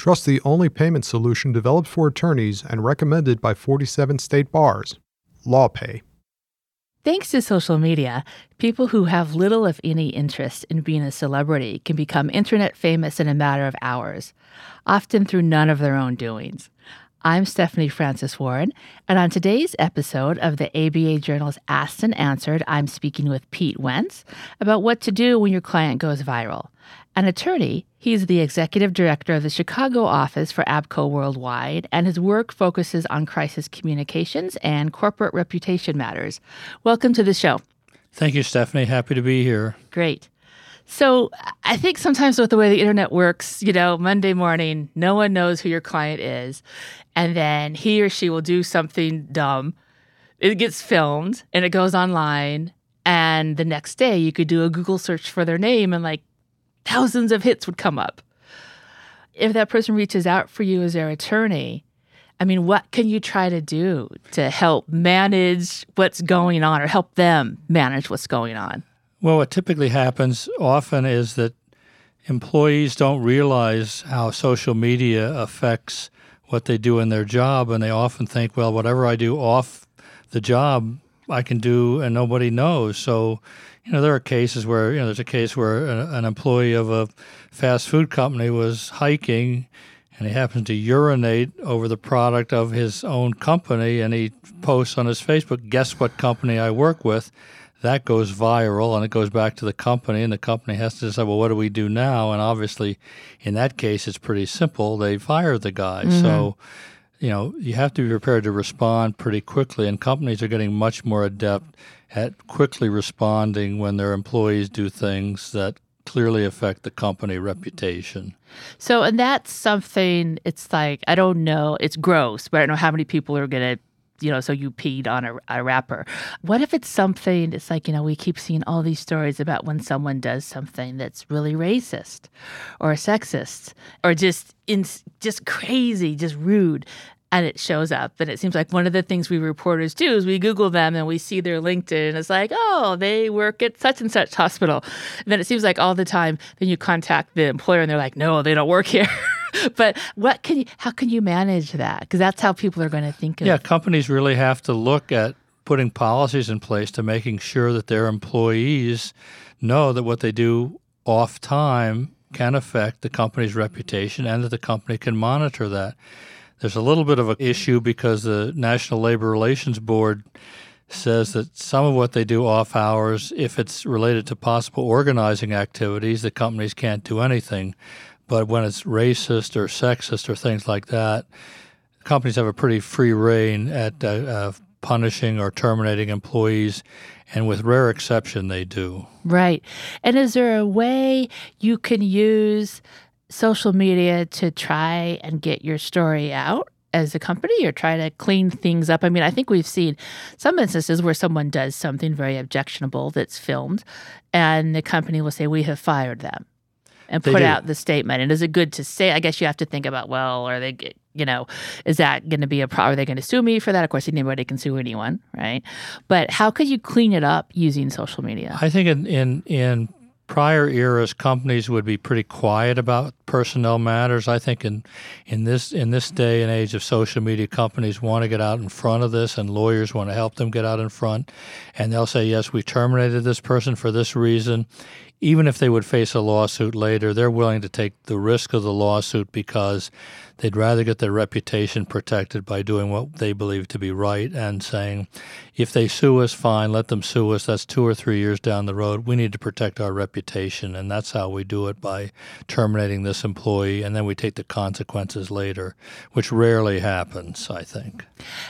Trust the only payment solution developed for attorneys and recommended by 47 state bars LawPay. Thanks to social media, people who have little, if any, interest in being a celebrity can become internet famous in a matter of hours, often through none of their own doings. I'm Stephanie Francis Ward, and on today's episode of the ABA Journal's Asked and Answered, I'm speaking with Pete Wentz about what to do when your client goes viral. An attorney, he's the executive director of the Chicago office for APCO Worldwide, and his work focuses on crisis communications and corporate reputation matters. Welcome to the show. Thank you, Stephanie. Happy to be here. Great. So I think sometimes with the way the internet works, you know, Monday morning, no one knows who your client is. And then he or she will do something dumb. It gets filmed and it goes online. And the next day you could do a Google search for their name and like thousands of hits would come up. If that person reaches out for you as their attorney, I mean, what can you try to do to help manage what's going on or help them manage what's going on? Well, what typically happens often is that employees don't realize how social media affects what they do in their job, and they often think, well, whatever I do off the job, I can do and nobody knows. So you know, there are cases where, you know, there's a case where an, an employee of a fast food company was hiking and he happens to urinate over the product of his own company and he posts on his Facebook, guess what company I work with? That goes viral and it goes back to the company, and the company has to decide, well, what do we do now? And obviously, in that case, it's pretty simple. They fire the guy. Mm-hmm. So, you know, you have to be prepared to respond pretty quickly, and companies are getting much more adept at quickly responding when their employees do things that clearly affect the company reputation. So, and that's something, it's like, I don't know, it's gross, but I don't know how many people are going to you know, so you peed on a, a wrapper. What if it's something, it's like, you know, we keep seeing all these stories about when someone does something that's really racist or sexist or just in, just crazy, just rude and it shows up. And it seems like one of the things we reporters do is we Google them and we see their LinkedIn and it's like, oh, they work at such and such hospital. And then it seems like all the time, then you contact the employer and they're like, no, they don't work here. but what can you, how can you manage that? Because that's how people are going to think of Yeah, companies really have to look at putting policies in place to making sure that their employees know that what they do off time can affect the company's reputation and that the company can monitor that. There's a little bit of an issue because the National Labor Relations Board says that some of what they do off hours, if it's related to possible organizing activities, the companies can't do anything. But when it's racist or sexist or things like that, companies have a pretty free rein at uh, uh, punishing or terminating employees. And with rare exception, they do. Right. And is there a way you can use social media to try and get your story out as a company or try to clean things up? I mean, I think we've seen some instances where someone does something very objectionable that's filmed, and the company will say, We have fired them and put out the statement. And is it good to say? I guess you have to think about, well, are they, you know, is that going to be a problem? Are they going to sue me for that? Of course, anybody can sue anyone, right? But how could you clean it up using social media? I think in, in, in prior eras, companies would be pretty quiet about personnel matters. I think in in this in this day and age of social media, companies want to get out in front of this, and lawyers want to help them get out in front. And they'll say, "Yes, we terminated this person for this reason." Even if they would face a lawsuit later, they're willing to take the risk of the lawsuit because They'd rather get their reputation protected by doing what they believe to be right and saying, if they sue us, fine, let them sue us. That's two or three years down the road. We need to protect our reputation. And that's how we do it by terminating this employee. And then we take the consequences later, which rarely happens, I think.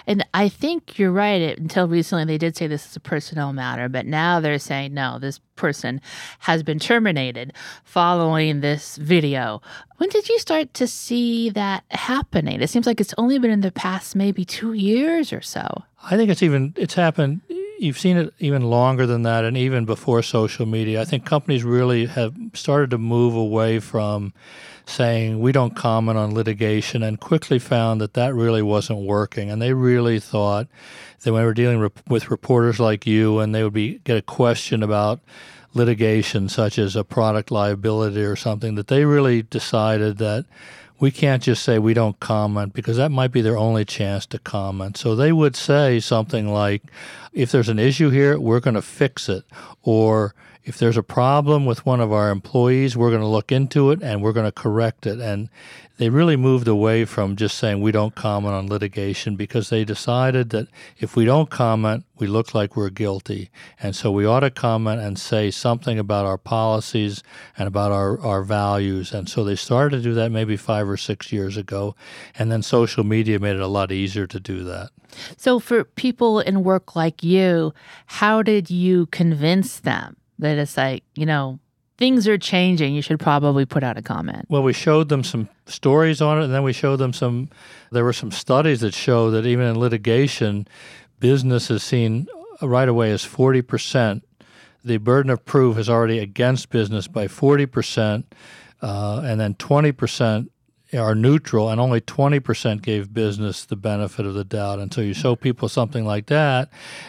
And I think you're right. Until recently, they did say this is a personnel matter, but now they're saying, no, this person has been terminated following this video. When did you start to see that happening? It seems like it's only been in the past maybe two years or so. I think it's even it's happened. You've seen it even longer than that, and even before social media. I think companies really have started to move away from saying we don't comment on litigation, and quickly found that that really wasn't working. And they really thought that when they were dealing with reporters like you, and they would be get a question about litigation, such as a product liability or something, that they really decided that we can't just say we don't comment because that might be their only chance to comment. So they would say something like, if there's an issue here, we're going to fix it. Or if there's a problem with one of our employees, we're going to look into it and we're going to correct it. And they really moved away from just saying we don't comment on litigation because they decided that if we don't comment, we look like we're guilty. And so we ought to comment and say something about our policies and about our, our values. And so they started to do that maybe five or six years ago. And then social media made it a lot easier to do that. So, for people in work like you, how did you convince them that it's like, you know, things are changing. You should probably put out a comment. Well, we showed them some stories on it, and then we showed them some. There were some studies that show that even in litigation, business is seen right away as 40%. The burden of proof is already against business by 40%, uh, and then 20% are neutral, and only 20% gave business the benefit of the doubt. And so you show people something like that,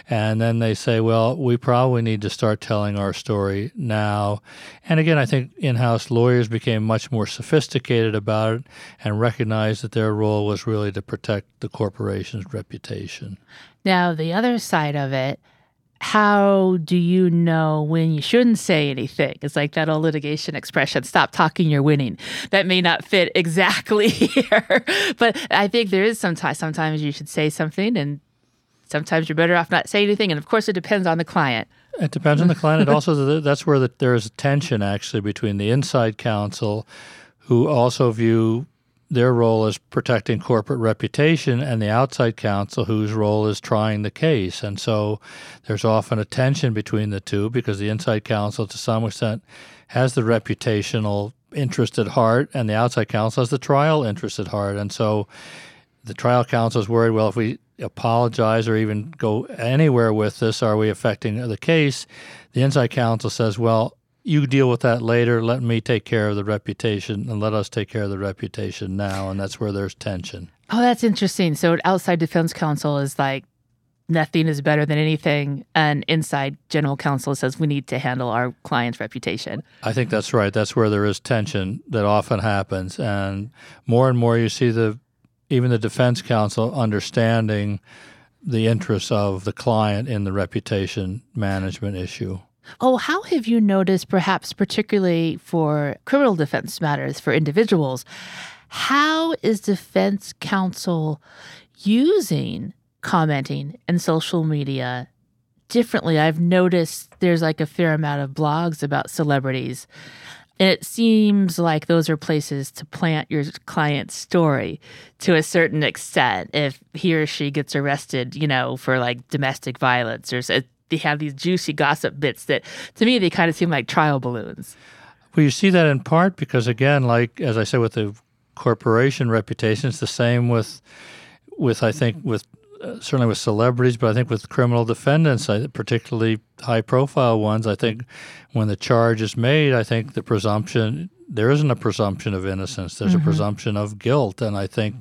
and then they say, well, we probably need to start telling our story now. And again, I think in house lawyers became much more sophisticated about it and recognized that their role was really to protect the corporation's reputation. Now, the other side of it, how do you know when you shouldn't say anything? It's like that old litigation expression stop talking, you're winning. That may not fit exactly here, but I think there is sometimes, sometimes you should say something, and sometimes you're better off not saying anything. And of course, it depends on the client. It depends on the client. It also, that's where the, there is tension actually between the inside counsel who also view their role is protecting corporate reputation and the outside counsel whose role is trying the case. And so there's often a tension between the two because the inside counsel, to some extent, has the reputational interest at heart, and the outside counsel has the trial interest at heart. And so the trial counsel is worried well, if we apologize or even go anywhere with this, are we affecting the case? The inside counsel says, well, you deal with that later. Let me take care of the reputation and let us take care of the reputation now. And that's where there's tension. Oh, that's interesting. So outside defense counsel is like nothing is better than anything. And inside general counsel says we need to handle our client's reputation. I think that's right. That's where there is tension that often happens. And more and more you see the even the defense counsel understanding the interests of the client in the reputation management issue. Oh, how have you noticed, perhaps particularly for criminal defense matters for individuals, how is defense counsel using commenting and social media differently? I've noticed there's like a fair amount of blogs about celebrities. And it seems like those are places to plant your client's story to a certain extent. If he or she gets arrested, you know, for like domestic violence, or they have these juicy gossip bits that to me they kind of seem like trial balloons. Well, you see that in part because again, like as I said with the corporation reputation, it's the same with with I think with uh, certainly with celebrities, but I think with criminal defendants, particularly high profile ones, I think when the charge is made, I think the presumption there isn't a presumption of innocence. There's mm-hmm. a presumption of guilt, and I think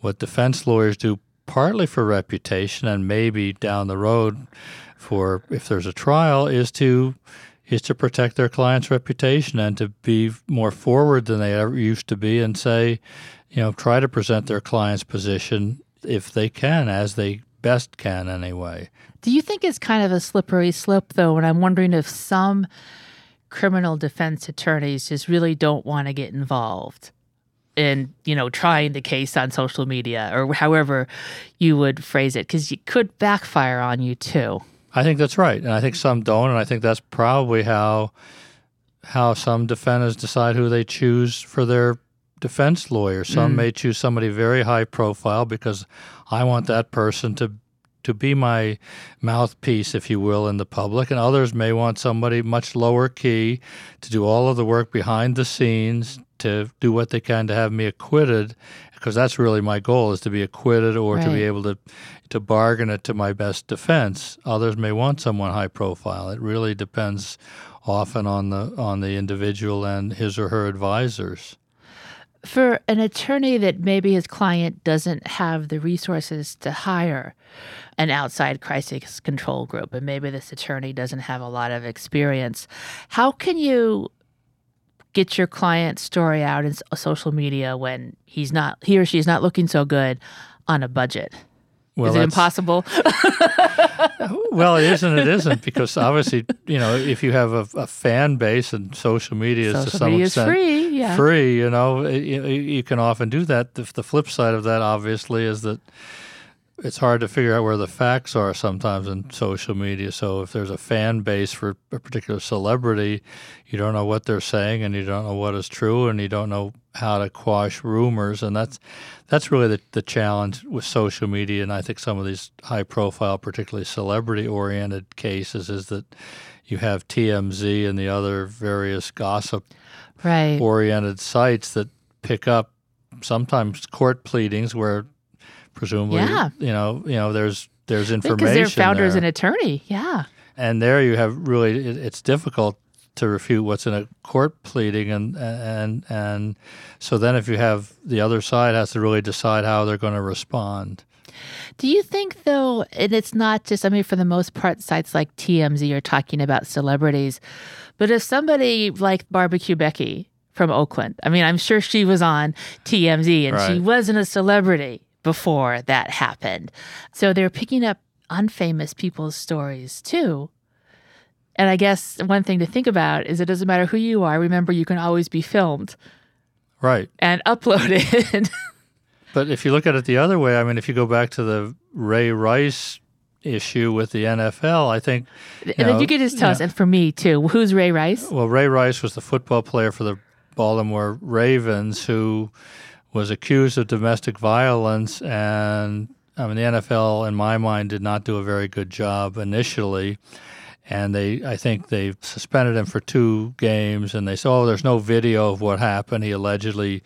what defense lawyers do partly for reputation and maybe down the road for if there's a trial is to is to protect their client's reputation and to be more forward than they ever used to be and say, you know, try to present their client's position if they can, as they best can anyway. Do you think it's kind of a slippery slope though? And I'm wondering if some criminal defense attorneys just really don't want to get involved in you know trying the case on social media or however you would phrase it because it could backfire on you too I think that's right, and I think some don't, and I think that's probably how how some defendants decide who they choose for their defense lawyer. Some mm. may choose somebody very high profile because I want that person to to be my mouthpiece, if you will, in the public, and others may want somebody much lower key to do all of the work behind the scenes to do what they can to have me acquitted because that's really my goal is to be acquitted or right. to be able to to bargain it to my best defense. Others may want someone high profile. It really depends often on the on the individual and his or her advisors. For an attorney that maybe his client doesn't have the resources to hire an outside crisis control group, and maybe this attorney doesn't have a lot of experience, how can you get your client's story out in uh, social media when he's not he or she's not looking so good on a budget? Well, is it impossible? Well, it isn't. It isn't because obviously, you know, if you have a, a fan base and social media is to some media extent free. Yeah. free, you know, you, you can often do that. The, the flip side of that, obviously, is that it's hard to figure out where the facts are sometimes in social media. So if there's a fan base for a particular celebrity, you don't know what they're saying and you don't know what is true and you don't know how to quash rumors. And that's that's really the, the challenge with social media. And I think some of these high profile, particularly celebrity oriented cases is that you have TMZ and the other various gossip Right. oriented sites that pick up sometimes court pleadings where presumably Yeah. you know you know there's there's information Because their founder is there. an attorney. Yeah. and there you have really it, it's difficult to refute what's in a court pleading and and and so then if you have the other side has to really decide how they're going to respond Do you think, though, and it's not just, I mean, for the most part, sites like TMZ are talking about celebrities, but if somebody like Barbecue Becky from Oakland, I mean, I'm sure she was on TMZ and she wasn't a celebrity before that happened. So they're picking up unfamous people's stories too. And I guess one thing to think about is it doesn't matter who you are. Remember, you can always be filmed right and uploaded. but if you look at it the other way i mean if you go back to the ray rice issue with the nfl i think and then know, you could just tell us, and for me too, who's Ray Rice? Well, Ray Rice was the football player for the Baltimore Ravens who was accused of domestic violence. And I mean, the NFL, in my mind, did not do a very good job initially. And they, I think they suspended him for two games. And they said, oh, there's no video of what happened. He allegedly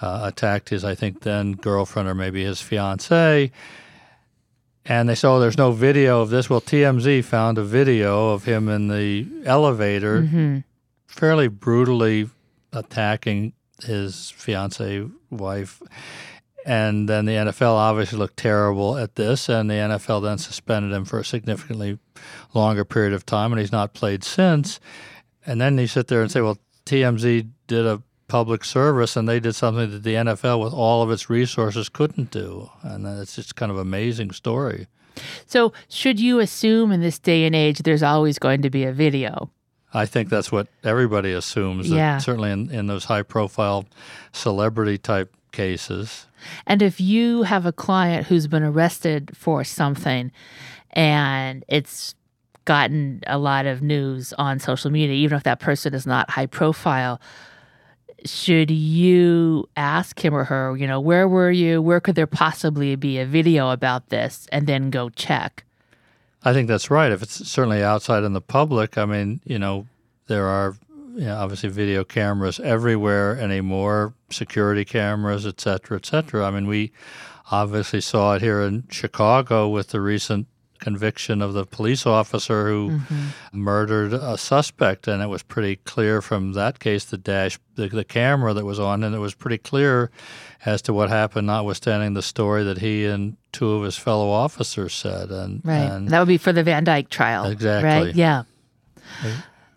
uh, attacked his, I think, then girlfriend or maybe his fiancee. And they said, oh, there's no video of this. Well, TMZ found a video of him in the elevator Mm-hmm. fairly brutally attacking his fiance wife. And then the NFL obviously looked terrible at this, and the NFL then suspended him for a significantly longer period of time, and he's not played since. And then you sit there and say, well, TMZ did a public service, and they did something that the NFL, with all of its resources, couldn't do. And it's just kind of amazing story. So, should you assume in this day and age there's always going to be a video? I think that's what everybody assumes. Yeah. Certainly in, in those high profile celebrity type cases. And if you have a client who's been arrested for something and it's gotten a lot of news on social media, even if that person is not high profile, should you ask him or her, you know, where were you? Where could there possibly be a video about this? And then go check. I think that's right. If it's certainly outside in the public, I mean, you know, there are you know, obviously video cameras everywhere anymore, security cameras, et cetera, et cetera. I mean, we obviously saw it here in Chicago with the recent conviction of the police officer who mm-hmm. murdered a suspect, and it was pretty clear from that case the dash, the, the camera that was on, and it was pretty clear as to what happened, notwithstanding the story that he and two of his fellow officers said. And, Right. and that would be for the Van Dyke trial. Exactly. Right? Yeah.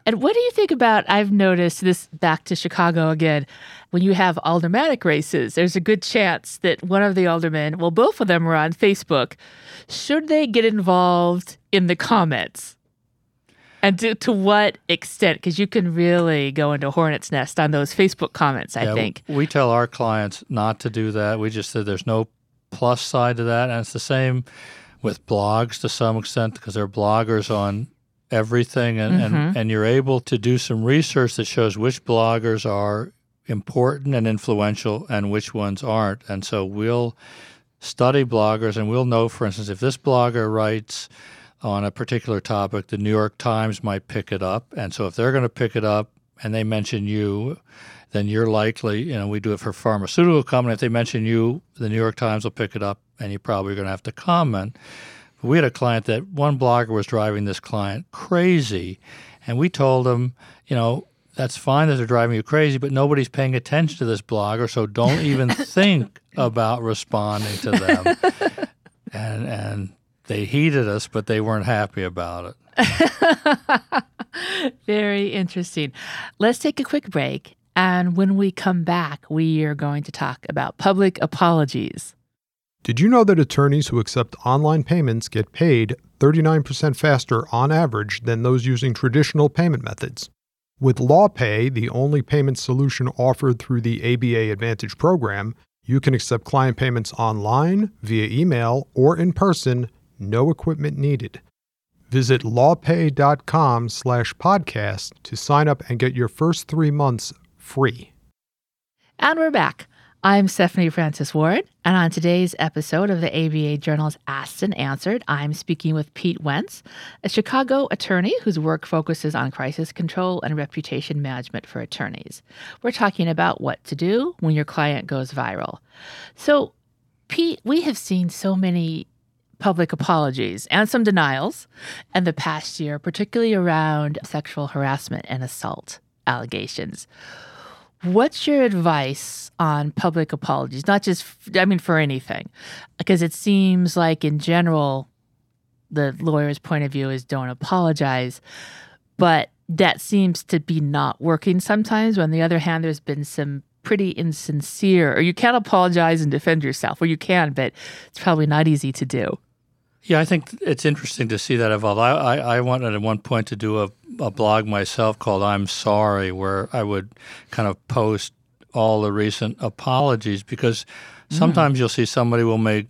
And what do you think about? I've noticed this back to Chicago again. When you have aldermanic races, there's a good chance that one of the aldermen, well, both of them are on Facebook. Should they get involved in the comments? And to, to what extent? Because you can really go into hornet's nest on those Facebook comments, I Yeah, think. We tell our clients not to do that. We just said there's no plus side to that. And it's the same with blogs to some extent because there are bloggers on everything. And, and, mm-hmm. and you're able to do some research that shows which bloggers are important and influential and which ones aren't. And so we'll study bloggers and we'll know, for instance, if this blogger writes on a particular topic, the New York Times might pick it up. And so if they're going to pick it up and they mention you, then you're likely, you know, we do it for pharmaceutical company. If they mention you, the New York Times will pick it up and you're probably going to have to comment. We had a client that one blogger was driving this client crazy. And we told him, you know, that's fine that they're driving you crazy, but nobody's paying attention to this blogger, so don't even think about responding to them. and and they heeded us, but they weren't happy about it. Very interesting. Let's take a quick break. And when we come back, we are going to talk about public apologies. Did you know that attorneys who accept online payments get paid 39% faster on average than those using traditional payment methods? With LawPay, the only payment solution offered through the ABA Advantage program, you can accept client payments online, via email, or in person, no equipment needed. Visit lawpay.com slash podcast to sign up and get your first three months free. And we're back. I'm Stephanie Francis Ward, and on today's episode of the ABA Journal's Asked and Answered, I'm speaking with Pete Wentz, a Chicago attorney whose work focuses on crisis control and reputation management for attorneys. We're talking about what to do when your client goes viral. So, Pete, we have seen so many public apologies and some denials in the past year, particularly around sexual harassment and assault allegations. What's your advice on public apologies? Not just, I mean, for anything, because it seems like in general, the lawyer's point of view is don't apologize. But that seems to be not working sometimes. On the other hand, there's been some pretty insincere, or you can't apologize and defend yourself, or you can, but it's probably not easy to do. Yeah, I think it's interesting to see that evolve. I, I, I wanted at one point to do a a blog myself called I'm Sorry, where I would kind of post all the recent apologies because sometimes mm. you'll see somebody will make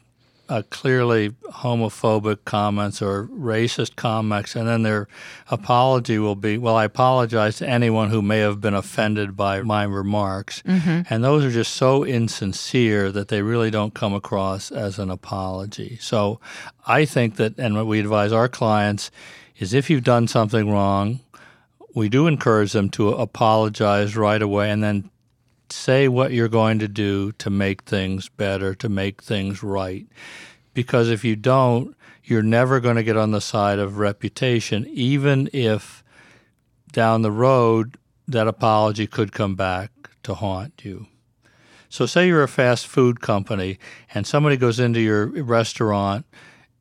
uh, clearly homophobic comments or racist comments, and then their apology will be, "Well, I apologize to anyone who may have been offended by my remarks," mm-hmm. and those are just so insincere that they really don't come across as an apology. So, I think that, and what we advise our clients is if you've done something wrong, we do encourage them to apologize right away and then say what you're going to do to make things better, to make things right. Because if you don't, you're never going to get on the side of reputation, even if down the road that apology could come back to haunt you. So, say you're a fast food company and somebody goes into your restaurant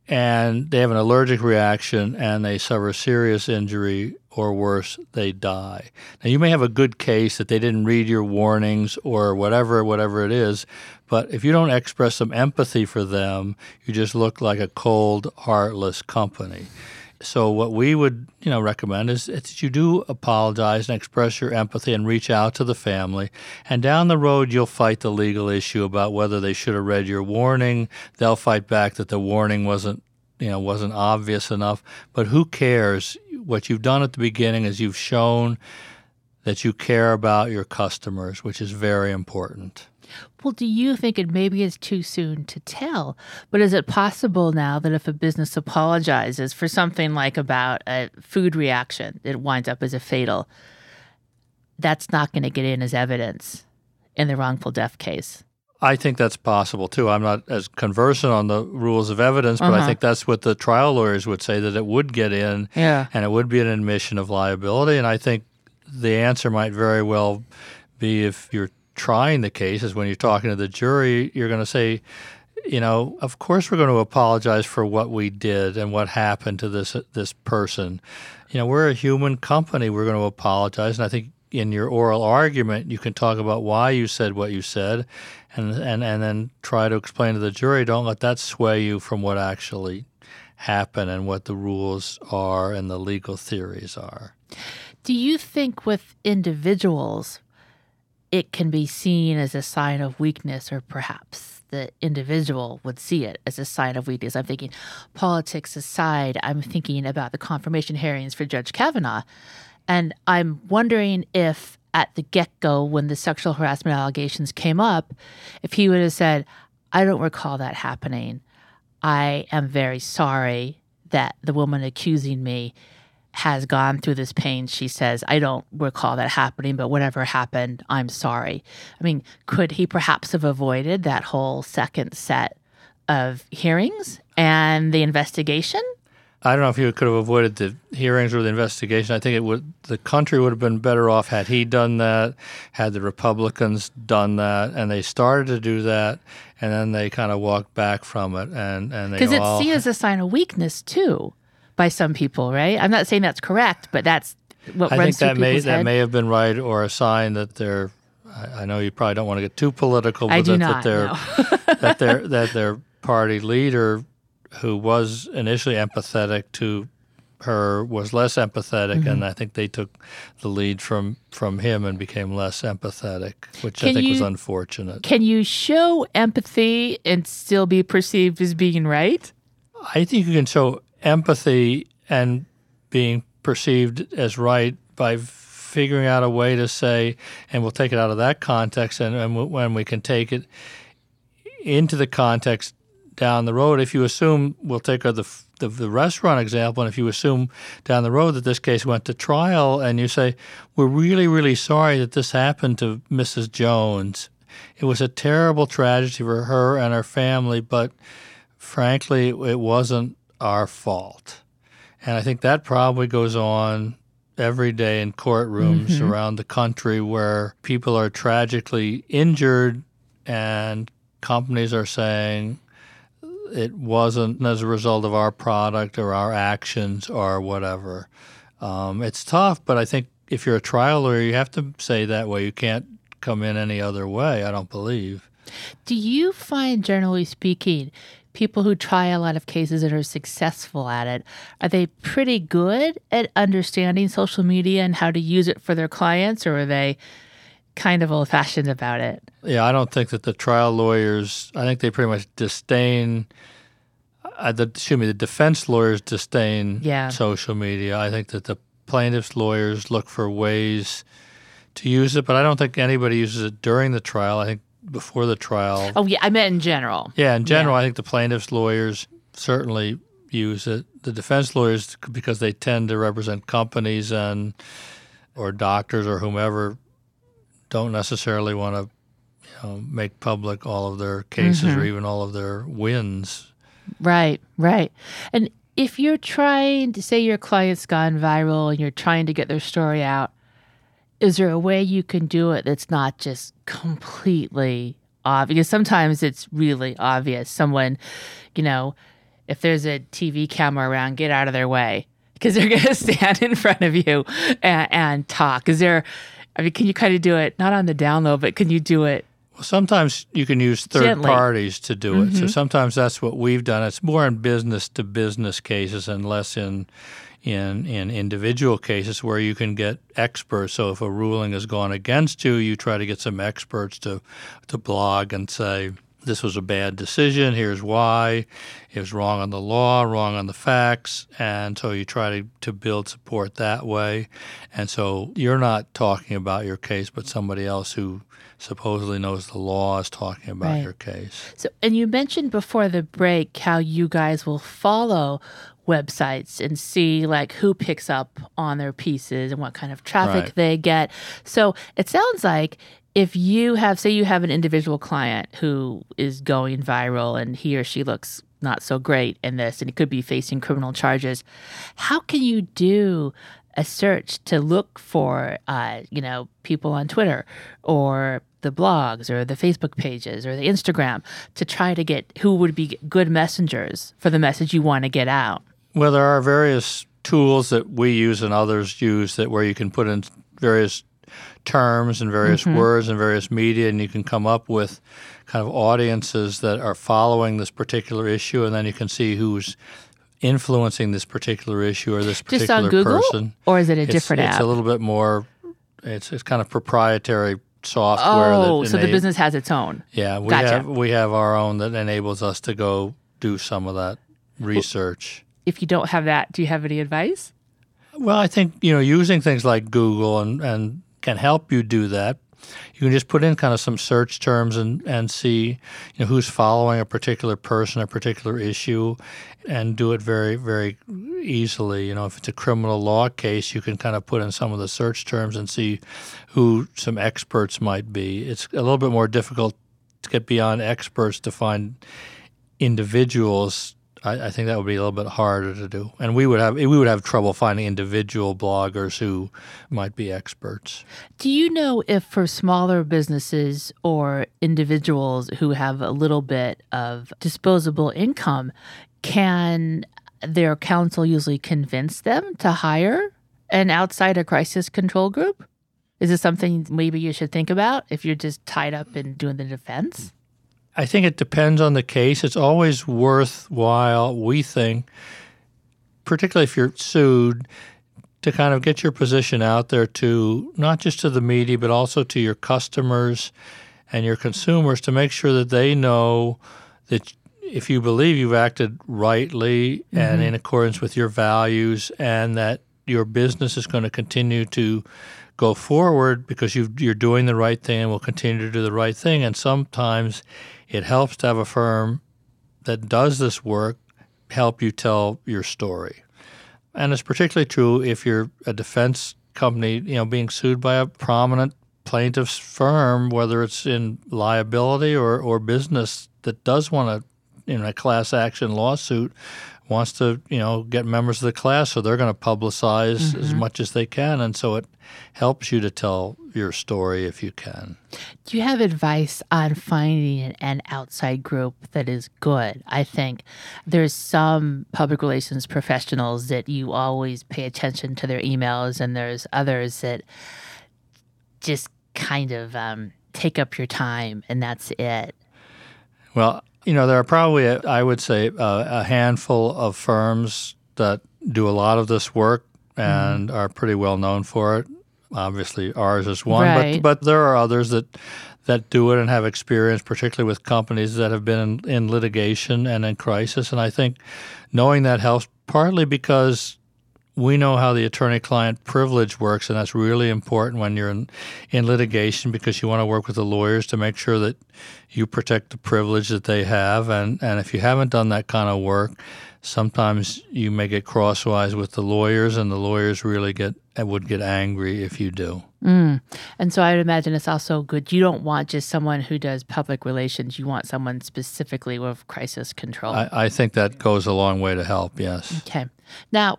and they have an allergic reaction and they suffer serious injury or worse, they die. Now, you may have a good case that they didn't read your warnings or whatever, whatever it is, but if you don't express some empathy for them, you just look like a cold, heartless company. So what we would, you know, recommend is that you do apologize and express your empathy and reach out to the family. And down the road, you'll fight the legal issue about whether they should have read your warning. They'll fight back that the warning wasn't, you know, wasn't obvious enough. But who cares? What you've done at the beginning is you've shown that you care about your customers, which is very important. Well, do you think it maybe is too soon to tell? But is it possible now that if a business apologizes for something like about a food reaction, it winds up as a fatal, that's not going to get in as evidence in the wrongful death case? I think that's possible too. I'm not as conversant on the rules of evidence, but uh-huh. I think that's what the trial lawyers would say that it would get in yeah. and it would be an admission of liability. And I think the answer might very well be if you're trying the case is when you're talking to the jury, you're going to say, you know, of course we're going to apologize for what we did and what happened to this this person. You know, we're a human company. We're going to apologize, and I think in your oral argument you can talk about why you said what you said, and and and then try to explain to the jury. Don't let that sway you from what actually happened and what the rules are and the legal theories are. Do you think with individuals it can be seen as a sign of weakness, or perhaps the individual would see it as a sign of weakness. I'm thinking, politics aside, I'm thinking about the confirmation hearings for Judge Kavanaugh. And I'm wondering if at the get go, when the sexual harassment allegations came up, if he would have said, I don't recall that happening. I am very sorry that the woman accusing me has gone through this pain. She says, I don't recall that happening, but whatever happened, I'm sorry. I mean, could he perhaps have avoided that whole second set of hearings and the investigation? I don't know if he could have avoided the hearings or the investigation. I think it would the country would have been better off had he done that, had the Republicans done that, and they started to do that, and then they kind of walked back from it, and and because it's seen as a sign of weakness too by some people, right? I'm not saying that's correct, but that's what I runs think that may people's that may have been right, or a sign that they're. I, I know you probably don't want to get too political, but I do that, not. that their no. that their that their party leader, who was initially empathetic to her, was less empathetic, Mm-hmm. and I think they took the lead from from him and became less empathetic, which I Can think was unfortunate. Can you show empathy and still be perceived as being right? I think you can show empathy and being perceived as right by figuring out a way to say, and we'll take it out of that context, and, and when we can take it into the context down the road, if you assume, we'll take the, the the restaurant example, and if you assume down the road that this case went to trial, and you say, we're really, really sorry that this happened to Mrs. Jones. It was a terrible tragedy for her and her family, but frankly, it wasn't our fault. And I think that probably goes on every day in courtrooms mm-hmm. around the country where people are tragically injured and companies are saying it wasn't as a result of our product or our actions or whatever. Um, it's tough, but I think if you're a trial lawyer, you have to say that way. You can't come in any other way, I don't believe. Do you find, generally speaking, people who try a lot of cases and are successful at it, are they pretty good at understanding social media and how to use it for their clients, or are they kind of old fashioned about it? Yeah, I don't think that the trial lawyers. I think they pretty much disdain. Uh, the, excuse me, the defense lawyers disdain Yeah. social media. I think that the plaintiffs' lawyers look for ways to use it, but I don't think anybody uses it during the trial. I think before the trial. Oh, yeah, I meant in general. Yeah, in general, I think the plaintiffs' lawyers certainly use it. The defense lawyers, because they tend to represent companies and or doctors or whomever, don't necessarily want to you know, make public all of their cases or mm-hmm. even all of their wins. Right, right. And if you're trying to say your client's gone viral and you're trying to get their story out, is there a way you can do it that's not just completely obvious? Sometimes it's really obvious. Someone, you know, if there's a TV camera around, get out of their way because they're going to stand in front of you and, and talk. Is there, I mean, can you kind of do it, not on the down low, but can you do it? Well, sometimes you can use third Gently. parties to do it. So mm-hmm. sometimes that's what we've done. It's more in business to business cases and less in in in individual cases where you can get experts. So if a ruling has gone against you, you try to get some experts to to blog and say this was a bad decision. Here's why. It was wrong on the law, wrong on the facts, and so you try to, to build support that way. And so you're not talking about your case, but somebody else who supposedly knows the law is talking about Right. your case. So, and you mentioned before the break how you guys will follow websites and see like who picks up on their pieces and what kind of traffic Right. they get. So, it sounds like if you have say you have an individual client who is going viral and he or she looks not so great in this and he could be facing criminal charges, how can you do a search to look for uh, you know people on Twitter or the blogs or the Facebook pages or the Instagram to try to get who would be good messengers for the message you want to get out. Well, there are various tools that we use and others use that where you can put in various terms and various mm-hmm. words and various media, and you can come up with kind of audiences that are following this particular issue, and then you can see who's influencing this particular issue or this particular Just on Google, person. or is it a It's- different it's, app? It's a little bit more. It's it's kind of proprietary software. oh, so the business has its own. Yeah, we Gotcha. have we have our own that enables us to go do some of that research. If you don't have that, do you have any advice? Well, I think you know using things like Google and, and can help you do that. You can just put in kind of some search terms and, and see you know who's following a particular person, a particular issue, and do it very very easily. You know, if it's a criminal law case, you can kind of put in some of the search terms and see who some experts might be. It's a little bit more difficult to get beyond experts to find individuals. I, I think that would be a little bit harder to do, and we would have we would have trouble finding individual bloggers who might be experts. Do you know if for smaller businesses or individuals who have a little bit of disposable income, can their counsel usually convince them to hire an outside a crisis control group? Is this something maybe you should think about if you're just tied up in doing the defense? I think it depends on the case. It's always worthwhile, we think, particularly if you're sued, to kind of get your position out there to not just to the media, but also to your customers and your consumers to make sure that they know that if you believe you've acted rightly mm-hmm. and in accordance with your values and that your business is going to continue to go forward because you are doing the right thing and will continue to do the right thing. And sometimes it helps to have a firm that does this work help you tell your story. And it's particularly true if you're a defense company, you know, being sued by a prominent plaintiff's firm, whether it's in liability or, or business that does want to, in a class action lawsuit, wants to, you know, get members of the class, so they're going to publicize mm-hmm. as much as they can, and so it helps you to tell your story if you can. Do you have advice on finding an outside group that is good? I think there's some public relations professionals that you always pay attention to their emails, and there's others that just kind of um, take up your time, and that's it. Well, you know, there are probably, a, I would say, a handful of firms that do a lot of this work and mm. are pretty well known for it. Obviously, ours is one, right. but but there are others that that do it and have experience, particularly with companies that have been in, in litigation and in crisis. And I think knowing that helps partly because we know how the attorney client privilege works, and that's really important when you're in, in litigation because you want to work with the lawyers to make sure that you protect the privilege that they have. And, and if you haven't done that kind of work, sometimes you may get crosswise with the lawyers, and the lawyers really get would get angry if you do. Mm. And so I would imagine it's also good. You don't want just someone who does public relations. You want someone specifically with crisis control. I, I think that goes a long way to help. Yes. Okay. Now,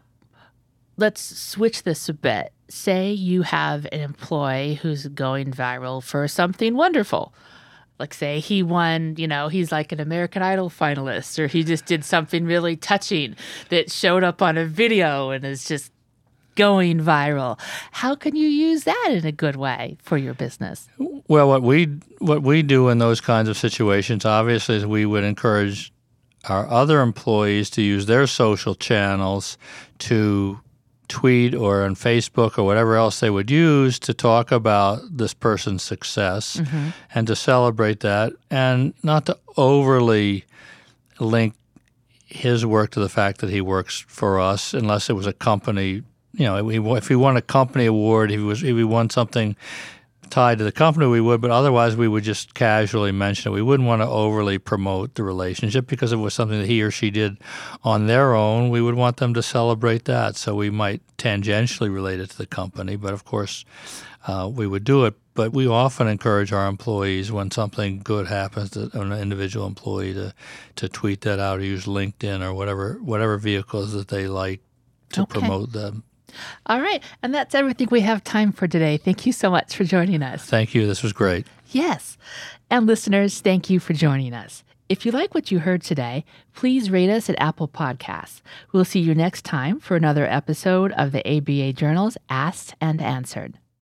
let's switch this a bit. Say you have an employee who's going viral for something wonderful. Like, say he won, you know, he's like an American Idol finalist, or he just did something really touching that showed up on a video and is just going viral. How can you use that in a good way for your business? Well, what we what we do in those kinds of situations, obviously, is we would encourage our other employees to use their social channels to tweet or on Facebook or whatever else they would use to talk about this person's success mm-hmm. and to celebrate that and not to overly link his work to the fact that he works for us unless it was a company you know if he won a company award if he was if he won something tied to the company, we would, but otherwise we would just casually mention it. We wouldn't want to overly promote the relationship because it was something that he or she did on their own, we would want them to celebrate that. So we might tangentially relate it to the company, but of course uh, we would do it. But we often encourage our employees when something good happens to an individual employee to, to tweet that out or use LinkedIn or whatever whatever vehicles that they like to okay. promote them all right. And that's everything we have time for today. Thank you so much for joining us. Thank you. This was great. Yes. And listeners, thank you for joining us. If you like what you heard today, please rate us at Apple Podcasts. We'll see you next time for another episode of the ABA Journal's Asked and Answered.